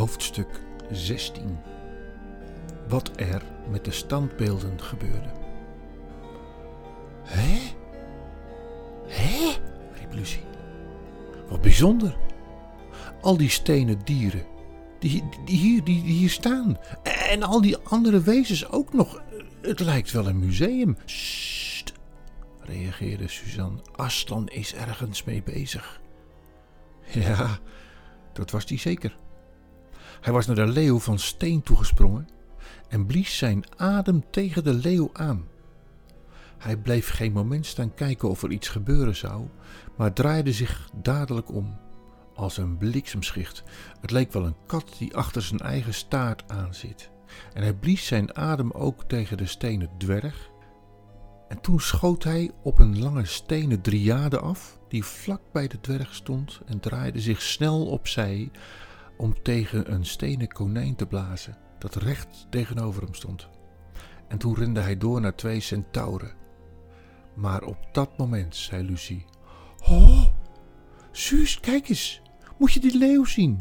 Hoofdstuk 16 Wat er met de standbeelden gebeurde. Hé? Hé? riep Lucie. Wat bijzonder. Al die stenen dieren die, die, hier, die, hier staan. En al die andere wezens ook nog. Het lijkt wel een museum. Sst, reageerde Suzanne. Aslan is ergens mee bezig. Ja, dat was hij zeker. Hij was naar de leeuw van steen toegesprongen en blies zijn adem tegen de leeuw aan. Hij bleef geen moment staan kijken of er iets gebeuren zou, maar draaide zich dadelijk om, als een bliksemschicht. Het leek wel een kat die achter zijn eigen staart aanzit. En hij blies zijn adem ook tegen de stenen dwerg. En toen schoot hij op een lange stenen driade af, die vlak bij de dwerg stond, en draaide zich snel opzij om tegen een stenen konijn te blazen, dat recht tegenover hem stond. En toen rende hij door naar twee centauren. Maar op dat moment zei Lucie: Oh, Suus, kijk eens, moet je die leeuw zien?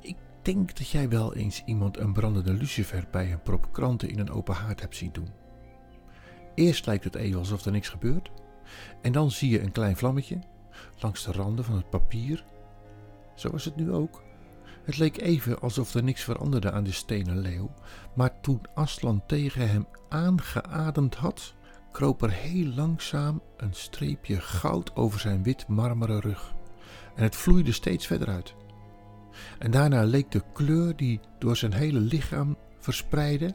Ik denk dat jij wel eens iemand een brandende lucifer bij een prop kranten in een open haard hebt zien doen. Eerst lijkt het even alsof er niks gebeurt, en dan zie je een klein vlammetje langs de randen van het papier. Zo was het nu ook. Het leek even alsof er niks veranderde aan de stenen leeuw, maar toen Aslan tegen hem aangeademd had, kroop er heel langzaam een streepje goud over zijn wit marmeren rug. En het vloeide steeds verder uit. En daarna leek de kleur die door zijn hele lichaam verspreidde,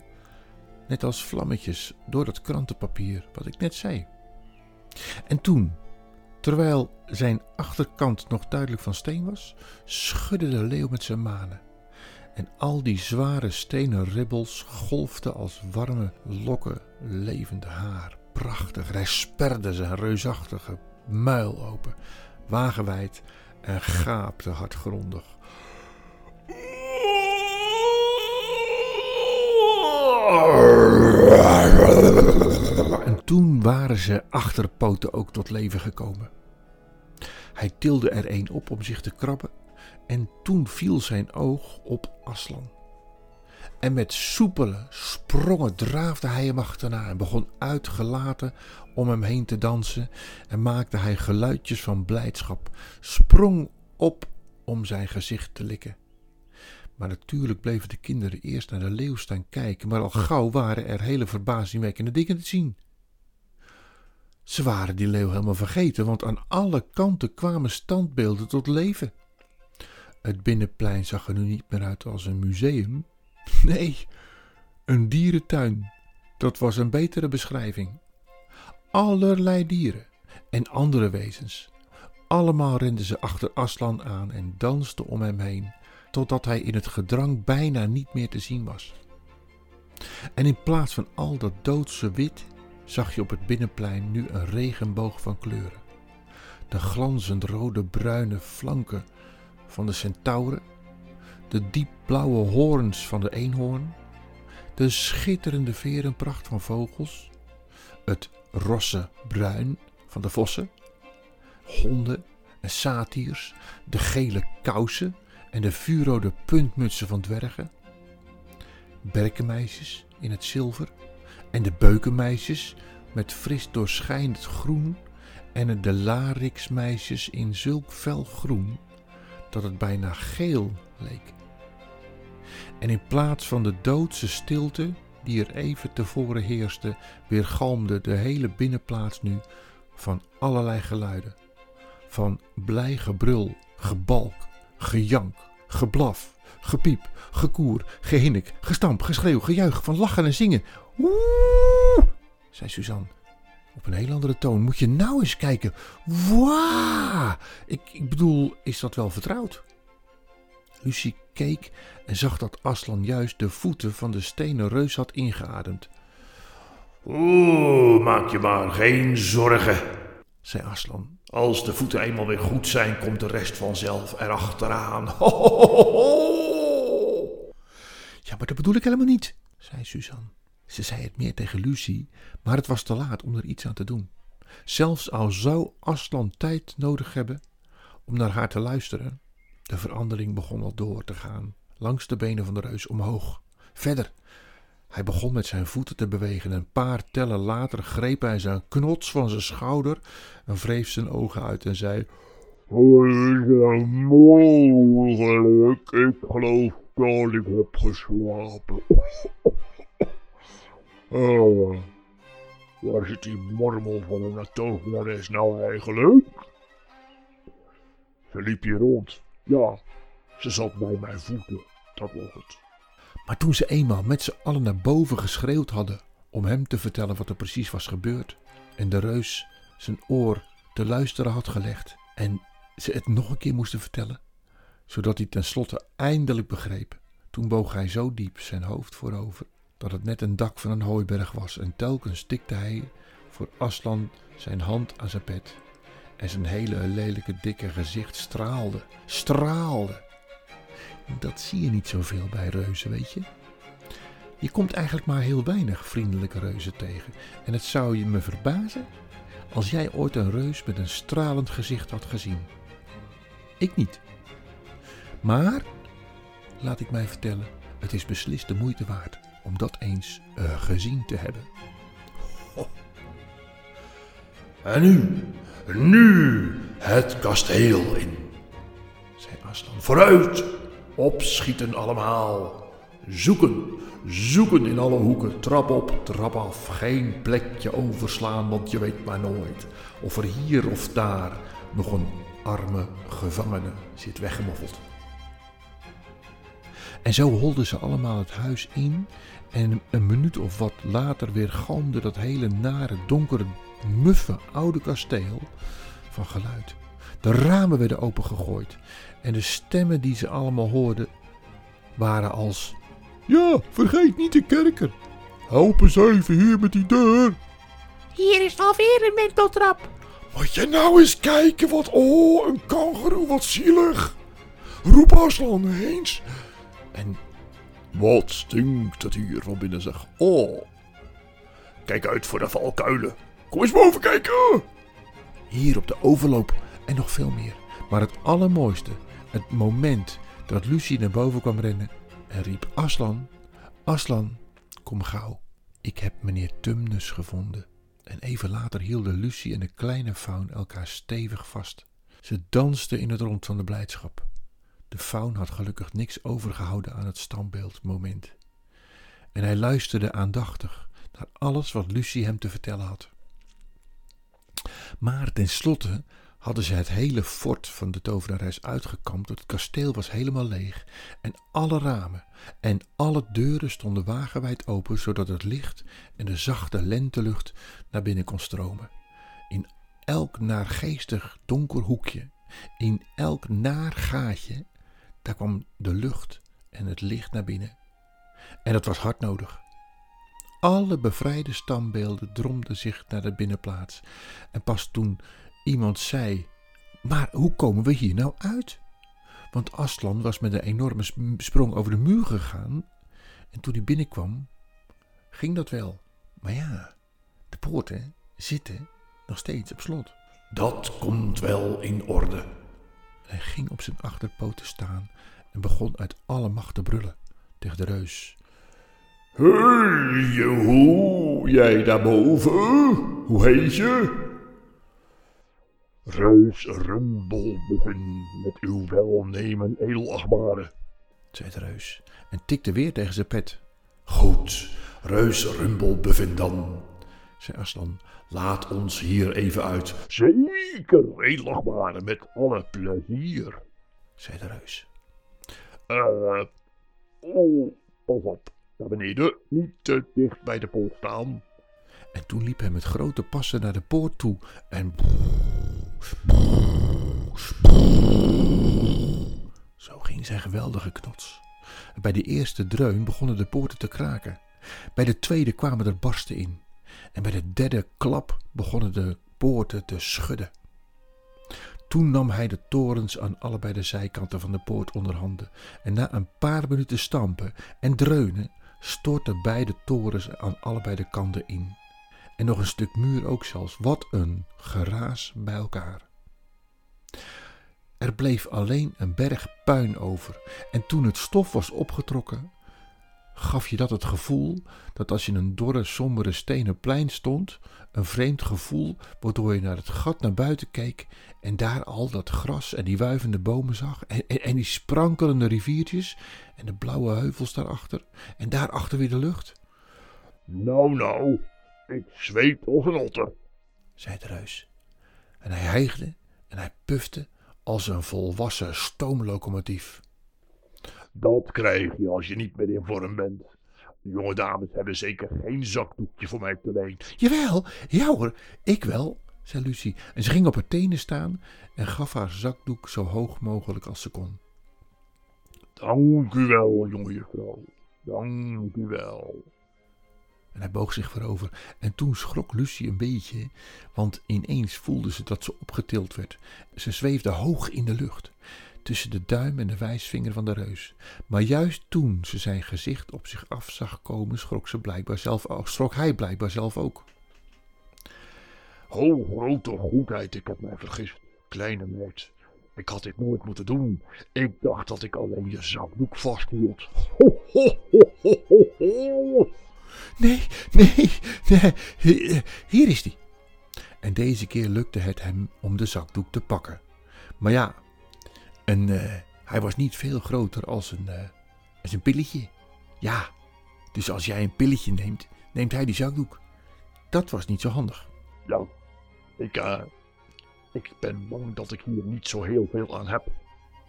net als vlammetjes door dat krantenpapier wat ik net zei. En toen, terwijl zijn achterkant nog duidelijk van steen was, schudde de leeuw met zijn manen. En al die zware stenen ribbels golfden als warme lokken levend haar. Prachtig. Hij sperde zijn reusachtige muil open, wagenwijd en gaapte hardgrondig. En toen waren ze achterpoten ook tot leven gekomen. Hij tilde er een op om zich te krabben en toen viel zijn oog op Aslan. En met soepele sprongen draafde hij hem achterna en begon uitgelaten om hem heen te dansen en maakte hij geluidjes van blijdschap, sprong op om zijn gezicht te likken. Maar natuurlijk bleven de kinderen eerst naar de leeuw staan kijken, maar al gauw waren er hele verbazingwekkende dingen te zien. Ze waren die leeuw helemaal vergeten, want aan alle kanten kwamen standbeelden tot leven. Het binnenplein zag er nu niet meer uit als een museum. Nee, een dierentuin. Dat was een betere beschrijving. Allerlei dieren en andere wezens. Allemaal renden ze achter Aslan aan en dansten om hem heen, totdat hij in het gedrang bijna niet meer te zien was. En in plaats van al dat doodse wit zag je op het binnenplein nu een regenboog van kleuren. De glanzend rode bruine flanken van de centauren, de diepblauwe hoorns van de eenhoorn, de schitterende verenpracht van vogels, het rosse bruin van de vossen, honden en satiers, de gele kousen en de vuurrode puntmutsen van dwergen, berkenmeisjes in het zilver en de beukenmeisjes met fris doorschijnend groen en de lariksmeisjes in zulk fel groen dat het bijna geel leek. En in plaats van de doodse stilte die er even tevoren heerste, weergalmde de hele binnenplaats nu van allerlei geluiden. Van blij gebrul, gebalk, gejank, geblaf, gepiep, gekoer, gehinnik, gestamp, geschreeuw, gejuich, van lachen en zingen. Oeh, zei Suzanne. Op een heel andere toon. Moet je nou eens kijken. Wauw! Ik, ik bedoel, is dat wel vertrouwd? Lucie keek en zag dat Aslan juist de voeten van de stenen reus had ingeademd. Oeh, maak je maar geen zorgen, zei Aslan. Als de voeten eenmaal weer goed zijn, komt de rest vanzelf erachteraan. Ho, ho, ho, ja, maar dat bedoel ik helemaal niet, zei Suzanne. Ze zei het meer tegen Lucie, maar het was te laat om er iets aan te doen. Zelfs al zou Aslan tijd nodig hebben om naar haar te luisteren, De verandering begon al door te gaan, langs de benen van de reus omhoog. Verder. Hij begon met zijn voeten te bewegen. Een paar tellen later greep hij zijn knots van zijn schouder en wreef zijn ogen uit en zei: Het is. Ik geloof dat ik heb geslapen. Oh, waar zit die mormel van een atoommones nou eigenlijk? Ze liep hier rond. Ja, ze zat bij mijn voeten. Dat was het. Maar toen ze eenmaal met z'n allen naar boven geschreeuwd hadden om hem te vertellen wat er precies was gebeurd, en de reus zijn oor te luisteren had gelegd en ze het nog een keer moesten vertellen, zodat hij tenslotte eindelijk begreep, toen boog hij zo diep zijn hoofd voorover dat het net een dak van een hooiberg was en telkens tikte hij voor Aslan zijn hand aan zijn pet en zijn hele lelijke dikke gezicht straalde, straalde. Dat zie je niet zoveel bij reuzen, weet je. Je komt eigenlijk maar heel weinig vriendelijke reuzen tegen. En het zou je me verbazen als jij ooit een reus met een stralend gezicht had gezien. Ik niet. Maar, laat ik mij vertellen, het is beslist de moeite waard om dat eens uh, gezien te hebben. En nu, nu het kasteel in, zei Aslan. Vooruit, opschieten allemaal. Zoeken, zoeken in alle hoeken, trap op, trap af. Geen plekje overslaan, want je weet maar nooit of er hier of daar nog een arme gevangene zit weggemoffeld. En zo holden ze allemaal het huis in en een minuut of wat later weer galmde dat hele nare, donkere, muffe oude kasteel van geluid. De ramen werden opengegooid en de stemmen die ze allemaal hoorden waren als... Ja, vergeet niet de kerker. Help eens even hier met die deur. Hier is alweer een menteltrap. Moet je nou eens kijken wat... Oh, een kangeroe, wat zielig. Roep Aslan eens. En wat stinkt het hier van binnen zeg. Oh. Kijk uit voor de valkuilen. Kom eens boven kijken. Hier op de overloop en nog veel meer. Maar het allermooiste, het moment dat Lucie naar boven kwam rennen en riep: Aslan, Aslan, kom gauw. Ik heb meneer Tumnus gevonden. En even later hielden Lucie en de kleine faun elkaar stevig vast. Ze dansten in het rond van de blijdschap. De faun had gelukkig niks overgehouden aan het standbeeldmoment. En hij luisterde aandachtig naar alles wat Lucie hem te vertellen had. Maar tenslotte hadden ze het hele fort van de tovenares uitgekampt. Het kasteel was helemaal leeg en alle ramen en alle deuren stonden wagenwijd open, zodat het licht en de zachte lentelucht naar binnen kon stromen. In elk naargeestig donker hoekje, in elk naar gaatje, daar kwam de lucht en het licht naar binnen. En dat was hard nodig. Alle bevrijde stambeelden dromden zich naar de binnenplaats. En pas toen iemand zei: Maar hoe komen we hier nou uit? Want Aslan was met een enorme sprong over de muur gegaan. En toen hij binnenkwam, ging dat wel. Maar ja, de poorten zitten nog steeds op slot. Dat komt wel in orde. Hij ging op zijn achterpoten staan en begon uit alle macht te brullen tegen de reus. Hey, hoe, jij daarboven? Hoe heet je? Reus Rumbelbuffen, met uw welnemen edelachtbare, zei de reus en tikte weer tegen zijn pet. Goed, Reus Rumbelbuffen dan, zei Aslan. Laat ons hier even uit. Zeker, edelachtbare, met alle plezier, zei de reus. Uh, oh, pas op, naar beneden, niet te dicht bij de poort staan. En toen liep hij met grote passen naar de poort toe en... Zo ging zijn geweldige knots. Bij de eerste dreun begonnen de poorten te kraken. Bij de tweede kwamen er barsten in. En bij de derde klap begonnen de poorten te schudden. Toen nam hij de torens aan allebei de zijkanten van de poort onder handen. En na een paar minuten stampen en dreunen stortten beide torens aan allebei de kanten in. En nog een stuk muur ook zelfs. Wat een geraas bij elkaar. Er bleef alleen een berg puin over. En toen het stof was opgetrokken, gaf je dat het gevoel dat als je in een dorre, sombere stenen plein stond, een vreemd gevoel waardoor je naar het gat naar buiten keek en daar al dat gras en die wuivende bomen zag en, en, en die sprankelende riviertjes en de blauwe heuvels daarachter en daarachter weer de lucht. Nou, nou, ik zweet als een otter. zei de reus. En hij hijgde en hij pufte als een volwassen stoomlocomotief. Dat krijg je als je niet meer in vorm bent. De jonge dames hebben zeker geen zakdoekje voor mij te leen. Jawel, ja hoor, ik wel, zei Lucie. En ze ging op haar tenen staan en gaf haar zakdoek zo hoog mogelijk als ze kon. Dank u wel, jonge juffrouw. Dank u wel. En hij boog zich voorover. En toen schrok Lucie een beetje, want ineens voelde ze dat ze opgetild werd. Ze zweefde hoog in de lucht, tussen de duim en de wijsvinger van de reus. Maar juist toen ze zijn gezicht op zich af zag komen, schrok, ze blijkbaar zelf, schrok hij blijkbaar zelf ook. Ho, grote goedheid, ik heb mij vergist. Kleine meid, ik had dit nooit moeten doen. Ik dacht dat ik alleen je zakdoek vasthield. Ho, ho, ho, ho, ho, ho. Nee, nee, nee, hi- hier is die. En deze keer lukte het hem om de zakdoek te pakken. Maar ja, een, eh, hij was niet veel groter als een, eh, als een pilletje. Ja, dus als jij een pilletje neemt, neemt hij die zakdoek. Dat was niet zo handig. Ja, ik, eh, ik ben bang dat ik hier niet zo heel veel aan heb.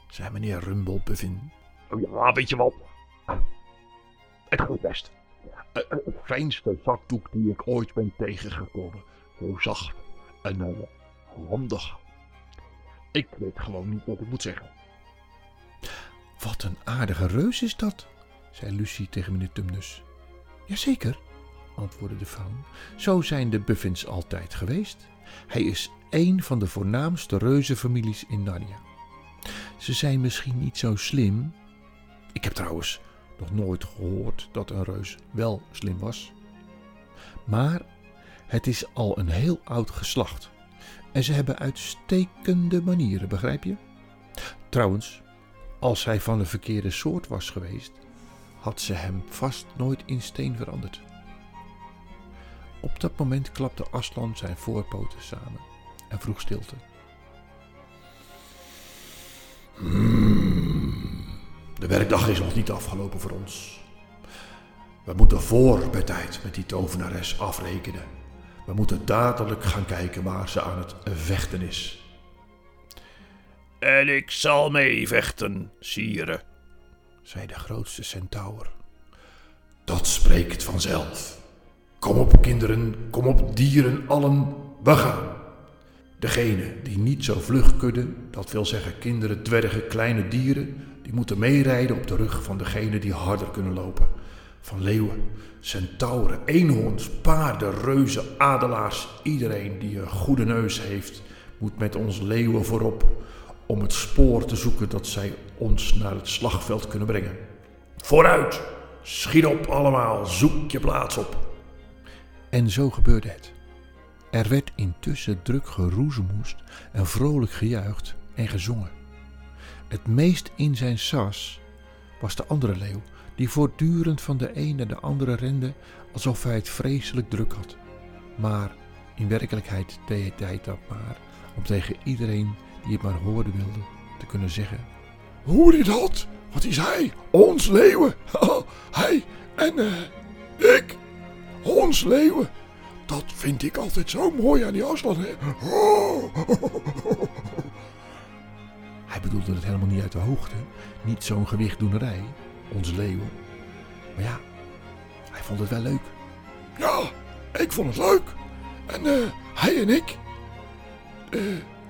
zei meneer Rumble Puffin. Oh ja, weet je wat? Het gaat best. Het fijnste zakdoek die ik ooit ben tegengekomen. Zo zacht en eh, handig. Ik weet gewoon niet wat ik moet zeggen. Wat een aardige reus is dat, zei Lucie tegen meneer Tumnus. Jazeker, antwoordde de faun. Zo zijn de Buffins altijd geweest. Hij is één van de voornaamste reuzenfamilies in Narnia. Ze zijn misschien niet zo slim. Ik heb trouwens nog nooit gehoord dat een reus wel slim was. Maar het is al een heel oud geslacht. En ze hebben uitstekende manieren, begrijp je? Trouwens, als hij van de verkeerde soort was geweest, had ze hem vast nooit in steen veranderd. Op dat moment klapte Aslan zijn voorpoten samen en vroeg stilte. De werkdag is nog niet afgelopen voor ons. We moeten voor bij tijd met die tovenares afrekenen. We moeten dadelijk gaan kijken waar ze aan het vechten is. En ik zal mee vechten, sire, zei de grootste centaur. Dat spreekt vanzelf. Kom op, kinderen, kom op, dieren allen, we gaan. Degene die niet zo vlug kudden, dat wil zeggen kinderen, dwergen, kleine dieren, die moeten meerijden op de rug van degene die harder kunnen lopen. Van leeuwen, centauren, eenhoorns, paarden, reuzen, adelaars, iedereen die een goede neus heeft, moet met ons leeuwen voorop om het spoor te zoeken dat zij ons naar het slagveld kunnen brengen. Vooruit! Schiet op allemaal, zoek je plaats op. En zo gebeurde het. Er werd intussen druk geroezemoest en vrolijk gejuicht en gezongen. Het meest in zijn sas was de andere leeuw, die voortdurend van de een naar de andere rende alsof hij het vreselijk druk had. Maar in werkelijkheid deed hij dat maar om tegen iedereen die het maar horen wilde te kunnen zeggen: Hoor je dat? Wat is hij? Ons leeuwen. hij en eh, ik. Ons leeuwen. Dat vind ik altijd zo mooi aan die. Hè? Oh. Hij bedoelde het helemaal niet uit de hoogte, niet zo'n gewichtdoenerij, onze leeuwen. Maar ja, hij vond het wel leuk. Ja, ik vond het leuk. En eh, hij en ik. Eh,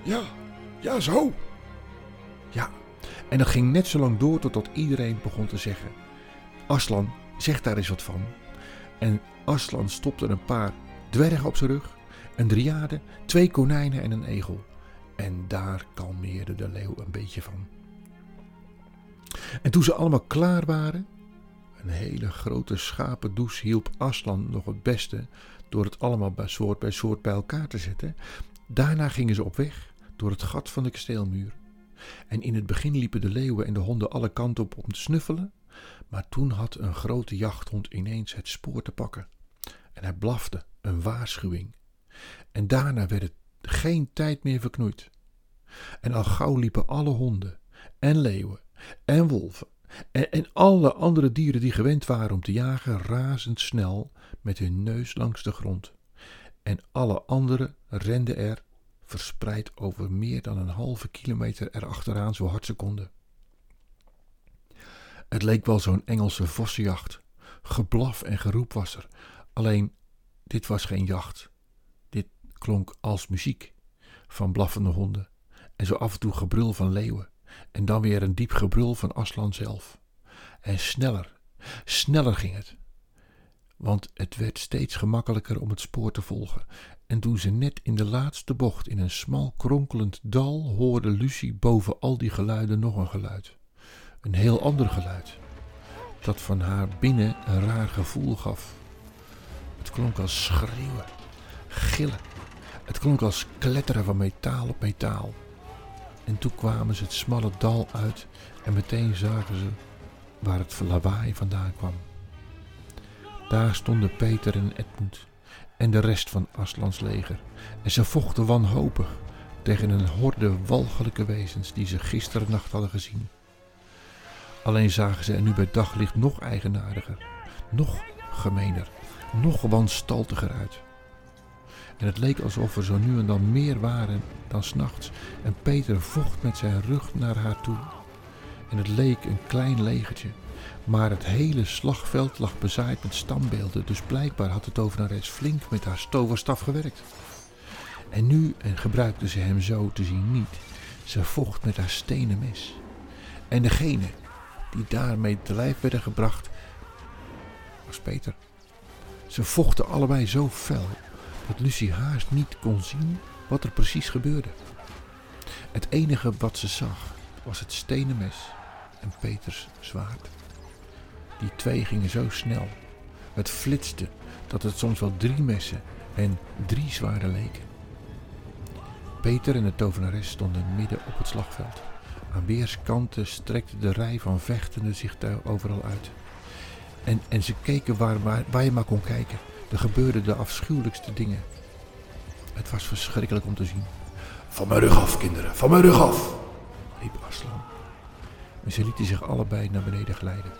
ja, ja zo. Ja, en dat ging net zo lang door totdat iedereen begon te zeggen: Aslan, zeg daar eens wat van. En Aslan stopte een paar dwergen op zijn rug, een driade, twee konijnen en een egel. En daar kalmeerde de leeuw een beetje van. En toen ze allemaal klaar waren, een hele grote schapendouche hielp Aslan nog het beste door het allemaal bij soort bij soort bij elkaar te zetten. Daarna gingen ze op weg door het gat van de kasteelmuur. En in het begin liepen de leeuwen en de honden alle kanten op om te snuffelen, maar toen had een grote jachthond ineens het spoor te pakken. En hij blafte, een waarschuwing. En daarna werd het geen tijd meer verknoeid. En al gauw liepen alle honden en leeuwen en wolven en, alle andere dieren die gewend waren om te jagen razendsnel met hun neus langs de grond. En alle anderen renden er, verspreid over meer dan een halve kilometer erachteraan zo hard ze konden. Het leek wel zo'n Engelse vossenjacht. Geblaf en geroep was er. Alleen, dit was geen jacht. Dit klonk als muziek van blaffende honden en zo af en toe gebrul van leeuwen en dan weer een diep gebrul van Aslan zelf. En sneller, sneller ging het. Want het werd steeds gemakkelijker om het spoor te volgen. En toen ze net in de laatste bocht in een smal kronkelend dal hoorde Lucie boven al die geluiden nog een geluid. Een heel ander geluid. Dat van haar binnen een raar gevoel gaf. Het klonk als schreeuwen, gillen. Het klonk als kletteren van metaal op metaal. En toen kwamen ze het smalle dal uit en meteen zagen ze waar het lawaai vandaan kwam. Daar stonden Peter en Edmund en de rest van Aslans leger en ze vochten wanhopig tegen een horde walgelijke wezens die ze gisteren nacht hadden gezien. Alleen zagen ze er nu bij daglicht nog eigenaardiger, nog gemener, nog wanstaltiger uit. En het leek alsof er zo nu en dan meer waren dan s'nachts. En Peter vocht met zijn rug naar haar toe. En het leek een klein legertje. Maar het hele slagveld lag bezaaid met stambeelden. Dus blijkbaar had de tovenares flink met haar stoverstaf gewerkt. En nu en gebruikte ze hem zo te zien niet. Ze vocht met haar stenen mes. En degene die daarmee te lijf werden gebracht, was Peter. Ze vochten allebei zo fel dat Lucie haast niet kon zien wat er precies gebeurde. Het enige wat ze zag was het stenen mes en Peters zwaard. Die twee gingen zo snel. Het flitste dat het soms wel drie messen en drie zwaarden leken. Peter en de tovenares stonden midden op het slagveld. Aan weerskanten strekte de rij van vechtenden zich daar overal uit. En, en ze keken waar, waar, waar je maar kon kijken. Er gebeurden de afschuwelijkste dingen. Het was verschrikkelijk om te zien. Van mijn rug af, kinderen, van mijn rug af, riep Aslan. En ze lieten zich allebei naar beneden glijden.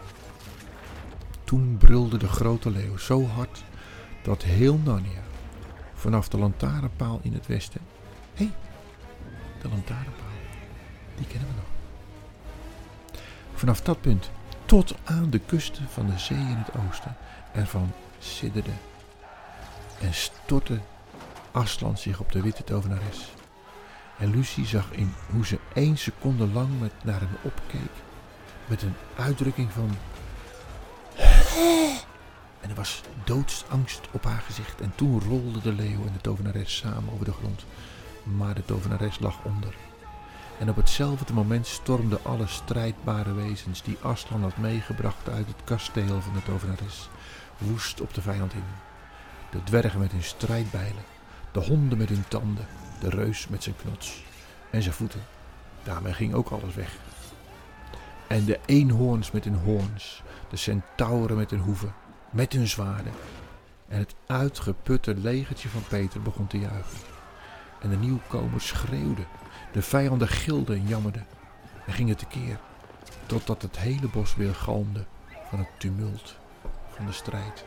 Toen brulde de grote leeuw zo hard dat heel Narnia, vanaf de lantaarnpaal in het westen. Hé, hey, de lantaarnpaal, die kennen we nog. Vanaf dat punt tot aan de kusten van de zee in het oosten ervan sidderde en stortte Aslan zich op de witte tovenares. En Lucie zag in hoe ze één seconde lang met naar hem opkeek. Met een uitdrukking van. En er was doodsangst op haar gezicht. En toen rolden de leeuw en de tovenares samen over de grond. Maar de tovenares lag onder. En op hetzelfde moment stormden alle strijdbare wezens die Aslan had meegebracht uit het kasteel van de tovenares woest op de vijand in. De dwergen met hun strijdbijlen, de honden met hun tanden, de reus met zijn knots en zijn voeten. Daarmee ging ook alles weg. En de eenhoorns met hun hoorns, de centauren met hun hoeven, met hun zwaarden. En het uitgeputte legertje van Peter begon te juichen. En de nieuwkomers schreeuwden, de vijanden gilden en jammerden en gingen tekeer, totdat het hele bos weer galmde van het tumult van de strijd.